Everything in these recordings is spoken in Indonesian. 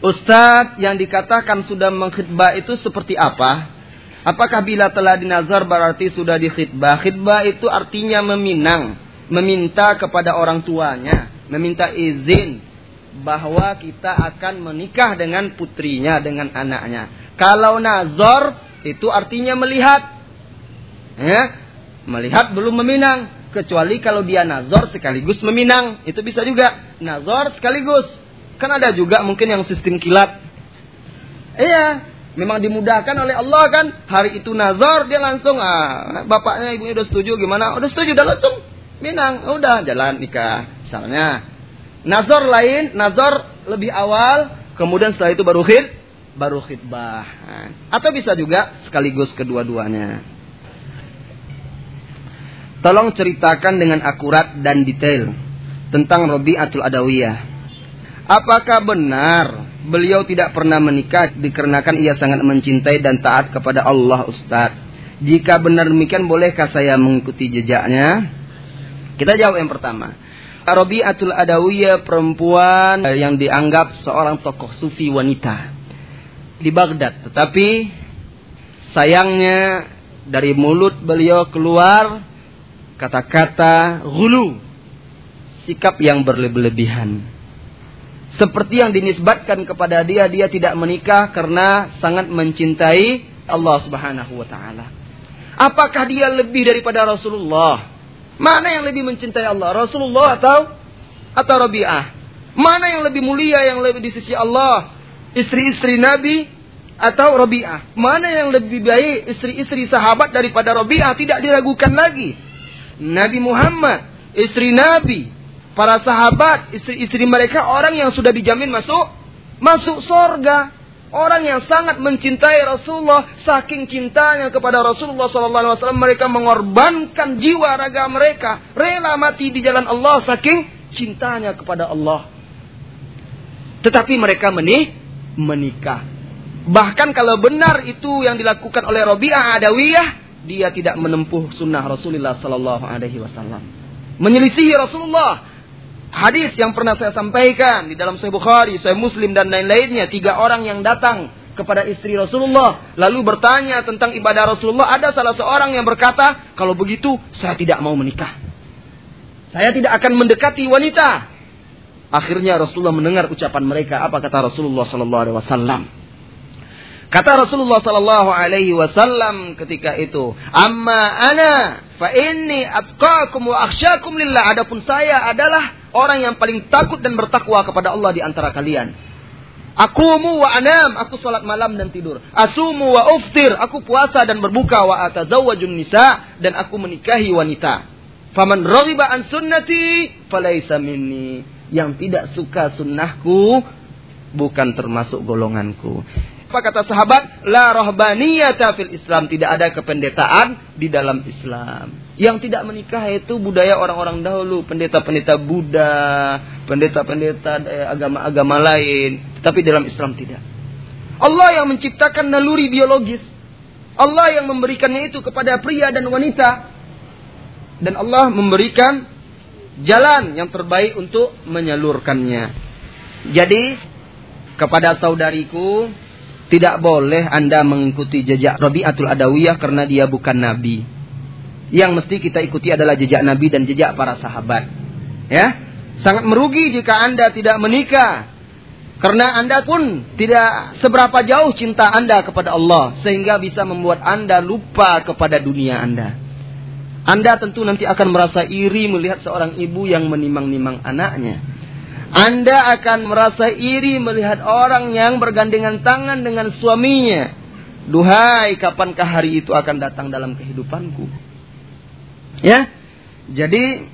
Ustadz yang dikatakan sudah mengkhidbah itu seperti apa? Apakah bila telah dinazar berarti sudah dikhidbah? Khidbah itu artinya meminang, meminta kepada orang tuanya, meminta izin bahwa kita akan menikah dengan putrinya, dengan anaknya. Kalau nazar itu artinya melihat. Ya, melihat belum meminang. Kecuali kalau dia nazar sekaligus meminang. Itu bisa juga. Nazar sekaligus. Kan ada juga mungkin yang sistem kilat. Iya, memang dimudahkan oleh Allah kan. Hari itu nazar dia langsung ah bapaknya ibunya udah setuju gimana? Udah setuju udah langsung minang. Udah jalan nikah. Misalnya nazar lain, nazar lebih awal, kemudian setelah itu baru khid baru khidbah. Atau bisa juga sekaligus kedua-duanya. Tolong ceritakan dengan akurat dan detail tentang Robi'atul Adawiyah. Apakah benar beliau tidak pernah menikah dikarenakan ia sangat mencintai dan taat kepada Allah Ustaz? Jika benar demikian bolehkah saya mengikuti jejaknya? Kita jawab yang pertama. Rabi'atul Adawiyah perempuan yang dianggap seorang tokoh sufi wanita di Baghdad. Tetapi sayangnya dari mulut beliau keluar kata-kata gulu. Sikap yang berlebihan seperti yang dinisbatkan kepada dia, dia tidak menikah karena sangat mencintai Allah Subhanahu wa taala. Apakah dia lebih daripada Rasulullah? Mana yang lebih mencintai Allah? Rasulullah atau atau Rabi'ah? Mana yang lebih mulia yang lebih di sisi Allah? Istri-istri Nabi atau Rabi'ah? Mana yang lebih baik istri-istri sahabat daripada Rabi'ah? Tidak diragukan lagi. Nabi Muhammad, istri Nabi, para sahabat, istri-istri mereka orang yang sudah dijamin masuk masuk sorga. Orang yang sangat mencintai Rasulullah, saking cintanya kepada Rasulullah SAW, mereka mengorbankan jiwa raga mereka, rela mati di jalan Allah, saking cintanya kepada Allah. Tetapi mereka menih, menikah. Bahkan kalau benar itu yang dilakukan oleh Robi'ah Adawiyah, dia tidak menempuh sunnah Rasulullah Wasallam, menyelisihi Rasulullah, Hadis yang pernah saya sampaikan di dalam Sahih Bukhari, Sahih Muslim dan lain-lainnya, tiga orang yang datang kepada istri Rasulullah lalu bertanya tentang ibadah Rasulullah, ada salah seorang yang berkata, "Kalau begitu saya tidak mau menikah. Saya tidak akan mendekati wanita." Akhirnya Rasulullah mendengar ucapan mereka, apa kata Rasulullah sallallahu alaihi wasallam? Kata Rasulullah sallallahu alaihi wasallam ketika itu, "Amma ana fa inni atqakum wa akhsyakum lillah." Adapun saya adalah orang yang paling takut dan bertakwa kepada Allah di antara kalian. Akumu wa anam, aku salat malam dan tidur. Asumu wa uftir, aku puasa dan berbuka wa atazawwajun nisa dan aku menikahi wanita. Faman raghiba an sunnati falaysa minni. Yang tidak suka sunnahku bukan termasuk golonganku. Apa kata sahabat? La rohbaniyata fil Islam. Tidak ada kependetaan di dalam Islam. Yang tidak menikah itu budaya orang-orang dahulu. Pendeta-pendeta Buddha. Pendeta-pendeta eh, agama-agama lain. Tetapi dalam Islam tidak. Allah yang menciptakan naluri biologis. Allah yang memberikannya itu kepada pria dan wanita. Dan Allah memberikan jalan yang terbaik untuk menyalurkannya. Jadi kepada saudariku tidak boleh Anda mengikuti jejak Rabi'atul Adawiyah karena dia bukan nabi. Yang mesti kita ikuti adalah jejak nabi dan jejak para sahabat. Ya. Sangat merugi jika Anda tidak menikah. Karena Anda pun tidak seberapa jauh cinta Anda kepada Allah sehingga bisa membuat Anda lupa kepada dunia Anda. Anda tentu nanti akan merasa iri melihat seorang ibu yang menimang-nimang anaknya. Anda akan merasa iri melihat orang yang bergandengan tangan dengan suaminya. Duhai, kapankah hari itu akan datang dalam kehidupanku? Ya, jadi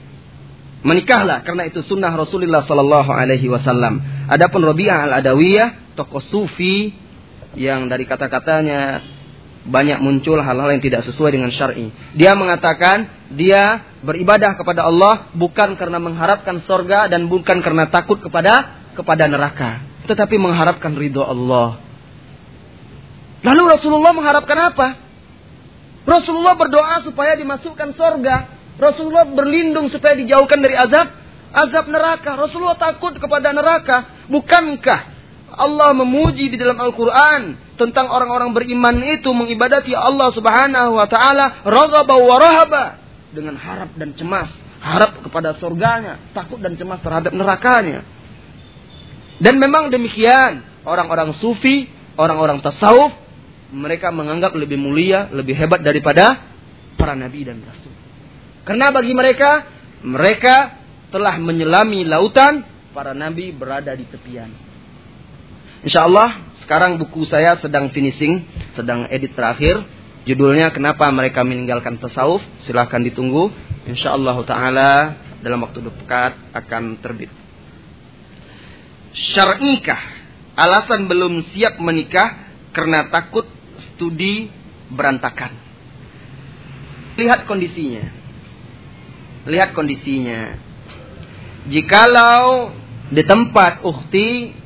menikahlah karena itu sunnah Rasulullah Sallallahu Alaihi Wasallam. Adapun Robi'ah al Adawiyah, tokoh sufi yang dari kata-katanya banyak muncul hal-hal yang tidak sesuai dengan syar'i. Dia mengatakan dia beribadah kepada Allah bukan karena mengharapkan sorga dan bukan karena takut kepada kepada neraka, tetapi mengharapkan ridho Allah. Lalu Rasulullah mengharapkan apa? Rasulullah berdoa supaya dimasukkan sorga. Rasulullah berlindung supaya dijauhkan dari azab azab neraka. Rasulullah takut kepada neraka. Bukankah Allah memuji di dalam Al-Quran tentang orang-orang beriman itu mengibadati Allah Subhanahu wa taala raghaba wa rahaba dengan harap dan cemas, harap kepada surganya, takut dan cemas terhadap nerakanya. Dan memang demikian, orang-orang sufi, orang-orang tasawuf mereka menganggap lebih mulia, lebih hebat daripada para nabi dan rasul. Karena bagi mereka, mereka telah menyelami lautan, para nabi berada di tepian. Insya Allah sekarang buku saya sedang finishing, sedang edit terakhir. Judulnya kenapa mereka meninggalkan tasawuf? Silahkan ditunggu. Insya Allah Taala dalam waktu dekat akan terbit. Syar'ikah alasan belum siap menikah karena takut studi berantakan. Lihat kondisinya. Lihat kondisinya. Jikalau di tempat ukti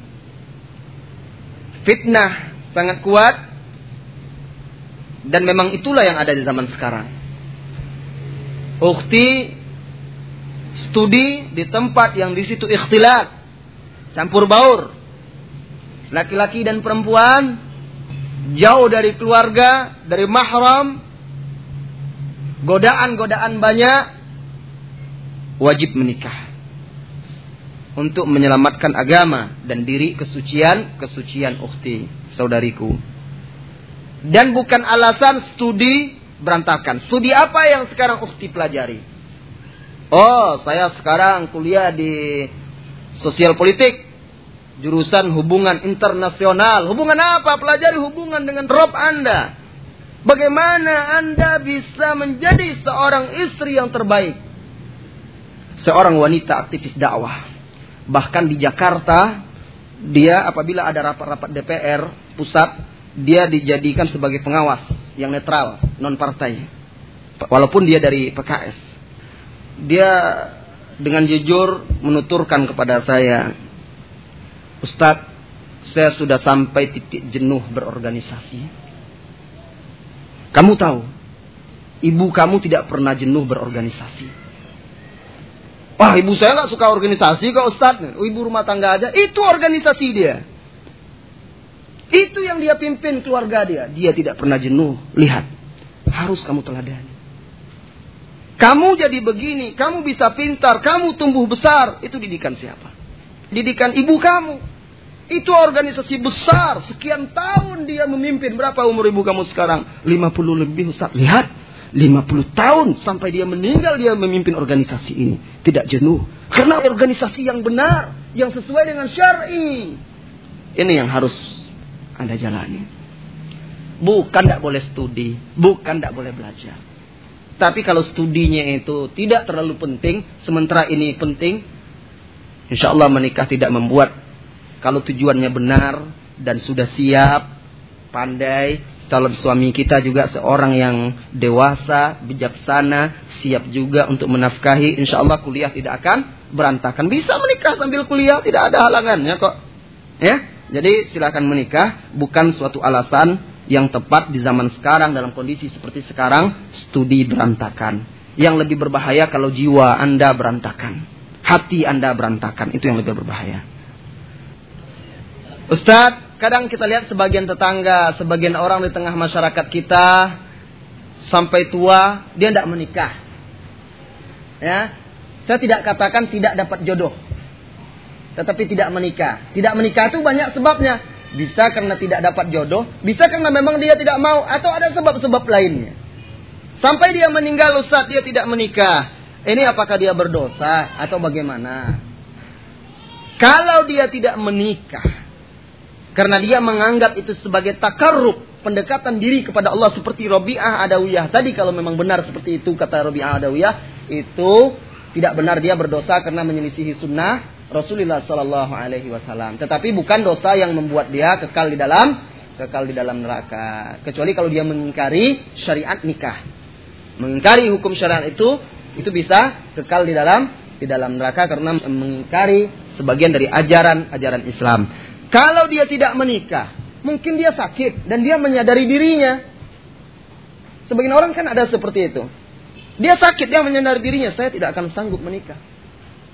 fitnah sangat kuat dan memang itulah yang ada di zaman sekarang. Ukti studi di tempat yang di situ ikhtilat, campur baur. Laki-laki dan perempuan jauh dari keluarga, dari mahram, godaan-godaan banyak, wajib menikah untuk menyelamatkan agama dan diri kesucian kesucian ukhti saudariku. Dan bukan alasan studi berantakan. Studi apa yang sekarang ukhti pelajari? Oh saya sekarang kuliah di sosial politik jurusan hubungan internasional. Hubungan apa? Pelajari hubungan dengan rob anda. Bagaimana anda bisa menjadi seorang istri yang terbaik? Seorang wanita aktivis dakwah Bahkan di Jakarta, dia apabila ada rapat-rapat DPR pusat, dia dijadikan sebagai pengawas yang netral, non partai. Walaupun dia dari PKS. Dia dengan jujur menuturkan kepada saya, Ustadz, saya sudah sampai titik jenuh berorganisasi. Kamu tahu, ibu kamu tidak pernah jenuh berorganisasi. Wah ibu saya nggak suka organisasi kok Ustaz. Oh, ibu rumah tangga aja. Itu organisasi dia. Itu yang dia pimpin keluarga dia. Dia tidak pernah jenuh. Lihat. Harus kamu teladani. Kamu jadi begini. Kamu bisa pintar. Kamu tumbuh besar. Itu didikan siapa? Didikan ibu kamu. Itu organisasi besar. Sekian tahun dia memimpin. Berapa umur ibu kamu sekarang? 50 lebih Ustaz. Lihat. 50 tahun sampai dia meninggal dia memimpin organisasi ini. Tidak jenuh. Karena organisasi yang benar. Yang sesuai dengan syar'i. Ini yang harus Anda jalani. Bukan tidak boleh studi. Bukan tidak boleh belajar. Tapi kalau studinya itu tidak terlalu penting. Sementara ini penting. Insya Allah menikah tidak membuat. Kalau tujuannya benar. Dan sudah siap. Pandai calon suami kita juga seorang yang dewasa, bijaksana, siap juga untuk menafkahi. Insya Allah kuliah tidak akan berantakan. Bisa menikah sambil kuliah, tidak ada halangannya kok. Ya, jadi silakan menikah, bukan suatu alasan yang tepat di zaman sekarang dalam kondisi seperti sekarang studi berantakan. Yang lebih berbahaya kalau jiwa Anda berantakan, hati Anda berantakan, itu yang lebih berbahaya. Ustadz, kadang kita lihat sebagian tetangga, sebagian orang di tengah masyarakat kita sampai tua dia tidak menikah. Ya, saya tidak katakan tidak dapat jodoh, tetapi tidak menikah. Tidak menikah itu banyak sebabnya. Bisa karena tidak dapat jodoh, bisa karena memang dia tidak mau, atau ada sebab-sebab lainnya. Sampai dia meninggal Ustaz, dia tidak menikah. Ini apakah dia berdosa atau bagaimana? Kalau dia tidak menikah, karena dia menganggap itu sebagai takarrub, pendekatan diri kepada Allah seperti Robi'ah Adawiyah. Tadi kalau memang benar seperti itu kata Robi'ah Adawiyah, itu tidak benar dia berdosa karena menyelisihi sunnah Rasulullah Sallallahu Alaihi Wasallam. Tetapi bukan dosa yang membuat dia kekal di dalam kekal di dalam neraka. Kecuali kalau dia mengingkari syariat nikah, mengingkari hukum syariat itu, itu bisa kekal di dalam di dalam neraka karena mengingkari sebagian dari ajaran ajaran Islam. Kalau dia tidak menikah, mungkin dia sakit dan dia menyadari dirinya. Sebagian orang kan ada seperti itu. Dia sakit, dia menyadari dirinya, saya tidak akan sanggup menikah.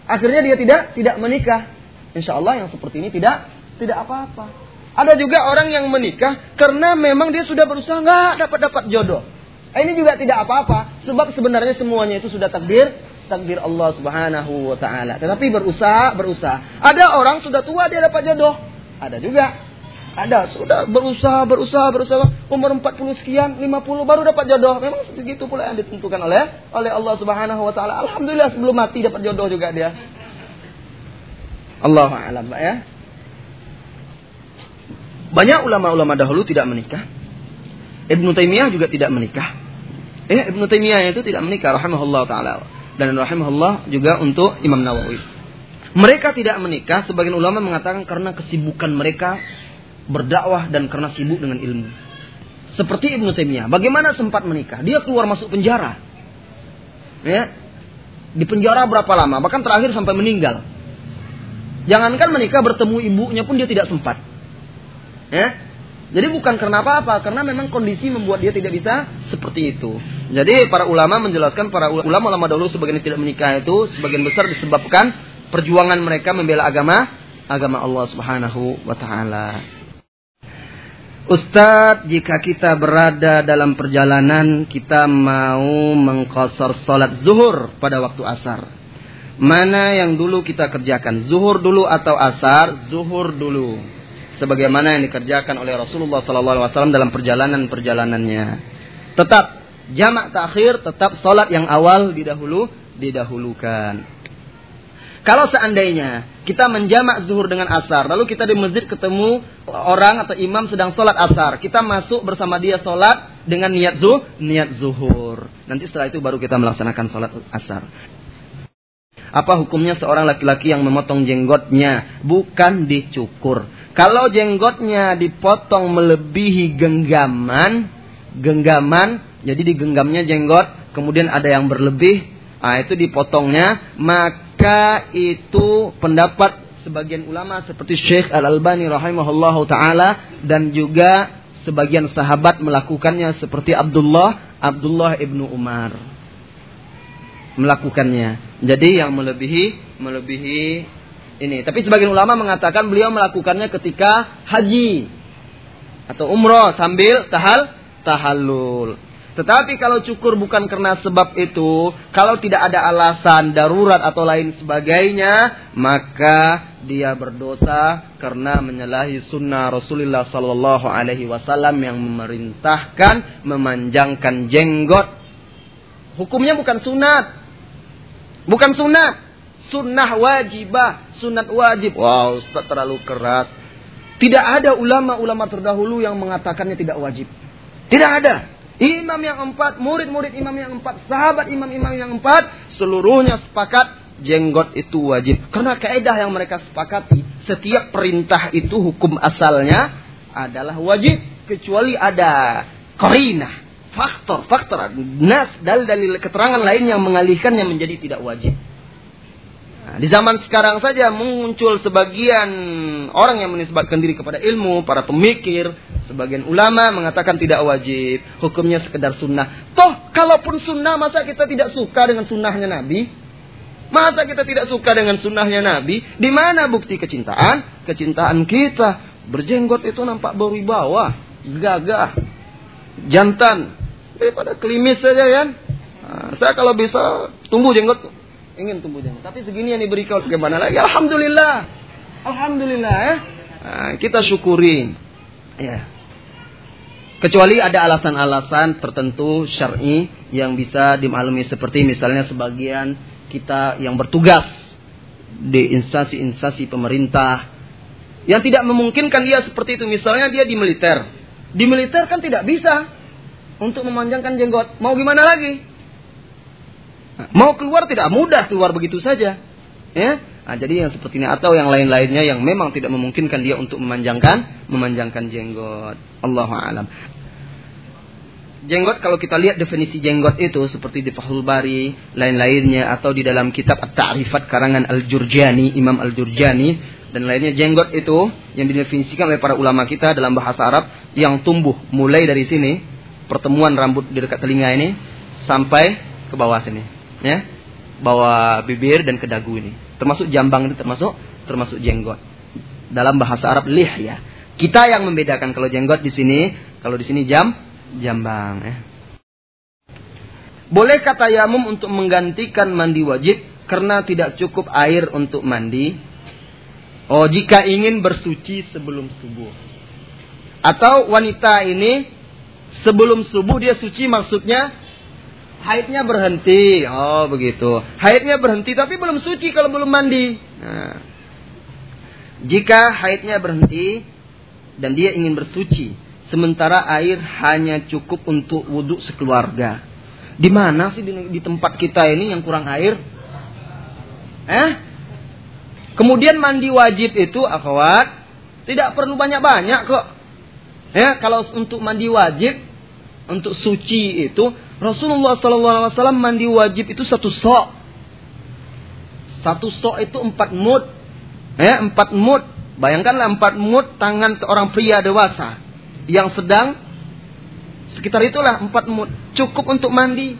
Akhirnya dia tidak tidak menikah. Insya Allah yang seperti ini tidak tidak apa-apa. Ada juga orang yang menikah karena memang dia sudah berusaha nggak dapat dapat jodoh. Eh, ini juga tidak apa-apa, sebab sebenarnya semuanya itu sudah takdir takdir Allah Subhanahu wa taala. Tetapi berusaha, berusaha. Ada orang sudah tua dia dapat jodoh. Ada juga. Ada sudah berusaha, berusaha, berusaha umur 40 sekian, 50 baru dapat jodoh. Memang begitu pula yang ditentukan oleh oleh Allah Subhanahu wa taala. Alhamdulillah sebelum mati dapat jodoh juga dia. Allah alam ya. Banyak ulama-ulama dahulu tidak menikah. Ibnu Taimiyah juga tidak menikah. Eh, Ibnu Taimiyah itu tidak menikah rahimahullah taala dan rahimahullah juga untuk Imam Nawawi. Mereka tidak menikah, sebagian ulama mengatakan karena kesibukan mereka berdakwah dan karena sibuk dengan ilmu. Seperti Ibnu Taimiyah, bagaimana sempat menikah? Dia keluar masuk penjara. Ya. Di penjara berapa lama? Bahkan terakhir sampai meninggal. Jangankan menikah bertemu ibunya pun dia tidak sempat. Ya. Jadi bukan karena apa-apa, karena memang kondisi membuat dia tidak bisa seperti itu. Jadi para ulama menjelaskan para ulama-ulama dahulu sebagian tidak menikah itu sebagian besar disebabkan perjuangan mereka membela agama agama Allah Subhanahu wa taala. Ustadz, jika kita berada dalam perjalanan, kita mau mengkosor sholat zuhur pada waktu asar. Mana yang dulu kita kerjakan? Zuhur dulu atau asar? Zuhur dulu sebagaimana yang dikerjakan oleh Rasulullah SAW dalam perjalanan-perjalanannya. Tetap jamak takhir, tetap solat yang awal didahulu didahulukan. Kalau seandainya kita menjamak zuhur dengan asar, lalu kita di masjid ketemu orang atau imam sedang sholat asar, kita masuk bersama dia sholat dengan niat zuh, niat zuhur. Nanti setelah itu baru kita melaksanakan sholat asar. Apa hukumnya seorang laki-laki yang memotong jenggotnya bukan dicukur? Kalau jenggotnya dipotong melebihi genggaman, genggaman, jadi digenggamnya jenggot, kemudian ada yang berlebih, ah itu dipotongnya, maka itu pendapat sebagian ulama seperti Syekh Al-Albani rahimahullahu taala dan juga sebagian sahabat melakukannya seperti Abdullah Abdullah ibnu Umar melakukannya. Jadi yang melebihi melebihi ini. Tapi sebagian ulama mengatakan beliau melakukannya ketika haji atau umroh sambil tahal tahallul. Tetapi kalau cukur bukan karena sebab itu, kalau tidak ada alasan darurat atau lain sebagainya, maka dia berdosa karena menyalahi sunnah Rasulullah Sallallahu Alaihi Wasallam yang memerintahkan memanjangkan jenggot. Hukumnya bukan sunat, bukan sunat, sunnah wajibah, sunat wajib. Wow, Ustaz terlalu keras. Tidak ada ulama-ulama terdahulu yang mengatakannya tidak wajib. Tidak ada. Imam yang empat, murid-murid imam yang empat, sahabat imam-imam yang empat, seluruhnya sepakat jenggot itu wajib. Karena kaidah yang mereka sepakati, setiap perintah itu hukum asalnya adalah wajib. Kecuali ada korinah, faktor, faktor, nas, dalil-dalil keterangan lain yang mengalihkannya menjadi tidak wajib. Nah, di zaman sekarang saja muncul sebagian orang yang menisbatkan diri kepada ilmu, para pemikir, sebagian ulama mengatakan tidak wajib, hukumnya sekedar sunnah. Toh, kalaupun sunnah, masa kita tidak suka dengan sunnahnya Nabi? Masa kita tidak suka dengan sunnahnya Nabi? Di mana bukti kecintaan? Kecintaan kita. Berjenggot itu nampak berwibawa, gagah, jantan. Daripada klimis saja kan. Nah, saya kalau bisa tumbuh jenggot ingin tumbuh janggut. Tapi segini yang diberikan bagaimana lagi? Alhamdulillah. Alhamdulillah ya. Nah, kita syukuri. Ya. Kecuali ada alasan-alasan tertentu syar'i yang bisa dimaklumi seperti misalnya sebagian kita yang bertugas di instansi-instansi pemerintah yang tidak memungkinkan dia seperti itu. Misalnya dia di militer. Di militer kan tidak bisa untuk memanjangkan jenggot. Mau gimana lagi? Mau keluar tidak mudah keluar begitu saja. Ya. Nah, jadi yang seperti ini atau yang lain-lainnya yang memang tidak memungkinkan dia untuk memanjangkan memanjangkan jenggot. Allah alam. Jenggot kalau kita lihat definisi jenggot itu seperti di Fathul Bari, lain-lainnya atau di dalam kitab At-Ta'rifat karangan Al-Jurjani, Imam Al-Jurjani dan lainnya jenggot itu yang didefinisikan oleh para ulama kita dalam bahasa Arab yang tumbuh mulai dari sini pertemuan rambut di dekat telinga ini sampai ke bawah sini ya bawa bibir dan ke dagu ini termasuk jambang itu termasuk termasuk jenggot Dalam bahasa Arab lih ya. Kita yang membedakan kalau jenggot di sini, kalau di sini jam jambang ya. Boleh kata yamum untuk menggantikan mandi wajib karena tidak cukup air untuk mandi? Oh, jika ingin bersuci sebelum subuh. Atau wanita ini sebelum subuh dia suci maksudnya haidnya berhenti. Oh, begitu. Haidnya berhenti tapi belum suci kalau belum mandi. Nah. Jika haidnya berhenti dan dia ingin bersuci, sementara air hanya cukup untuk wudhu sekeluarga. Di mana sih di, di tempat kita ini yang kurang air? Eh? Kemudian mandi wajib itu akhwat tidak perlu banyak-banyak kok. Ya, kalau untuk mandi wajib untuk suci itu Rasulullah SAW mandi wajib itu satu sok. Satu sok itu empat mud. Ya, empat mud. Bayangkanlah empat mud tangan seorang pria dewasa yang sedang sekitar itulah empat mud cukup untuk mandi.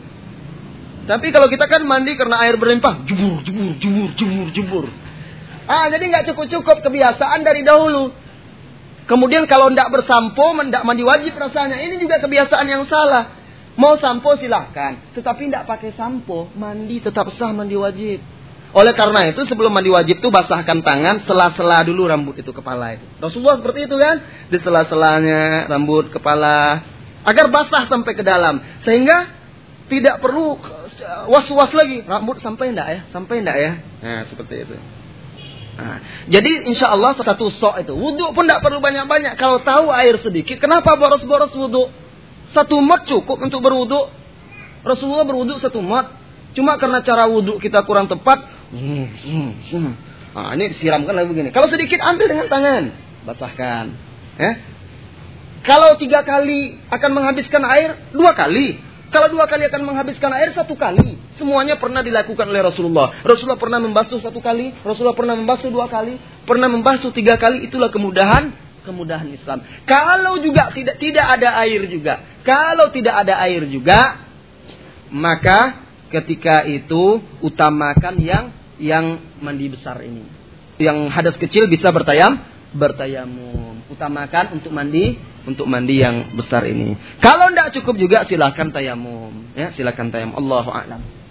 Tapi kalau kita kan mandi karena air berlimpah, jubur, jubur, jubur, jubur, jubur. Ah, jadi nggak cukup-cukup kebiasaan dari dahulu. Kemudian kalau tidak bersampo, tidak mandi wajib rasanya. Ini juga kebiasaan yang salah. Mau sampo silahkan. Tetapi tidak pakai sampo. Mandi tetap sah mandi wajib. Oleh karena itu sebelum mandi wajib itu basahkan tangan, sela-sela dulu rambut itu kepala itu. Rasulullah seperti itu kan? Di sela-selanya rambut kepala agar basah sampai ke dalam. Sehingga tidak perlu was-was lagi. Rambut sampai enggak ya? Sampai enggak ya? Nah, seperti itu. Nah, jadi insya Allah satu sok itu. Wudhu pun tidak perlu banyak-banyak. Kalau tahu air sedikit, kenapa boros-boros wudhu? Satu mat cukup untuk berwudhu. Rasulullah berwudhu satu mat. Cuma karena cara wudhu kita kurang tepat. Nah, ini siramkan lagi begini. Kalau sedikit ambil dengan tangan. Basahkan. Ya. Kalau tiga kali akan menghabiskan air, dua kali. Kalau dua kali akan menghabiskan air satu kali. Semuanya pernah dilakukan oleh Rasulullah. Rasulullah pernah membasuh satu kali, Rasulullah pernah membasuh dua kali, pernah membasuh tiga kali. Itulah kemudahan kemudahan Islam. Kalau juga tidak tidak ada air juga, kalau tidak ada air juga, maka ketika itu utamakan yang yang mandi besar ini. Yang hadas kecil bisa bertayam, bertayamum. Utamakan untuk mandi untuk mandi yang besar ini. Kalau tidak cukup juga silahkan tayamum. Ya, silahkan tayamum. Allahu a'lam.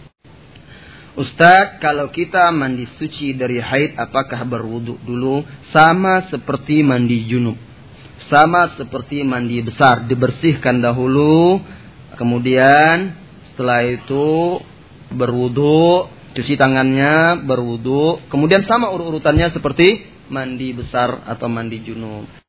Ustaz, kalau kita mandi suci dari haid, apakah berwudhu dulu? Sama seperti mandi junub. Sama seperti mandi besar. Dibersihkan dahulu. Kemudian setelah itu berwudhu. Cuci tangannya, berwudhu. Kemudian sama urut-urutannya seperti mandi besar atau mandi junub.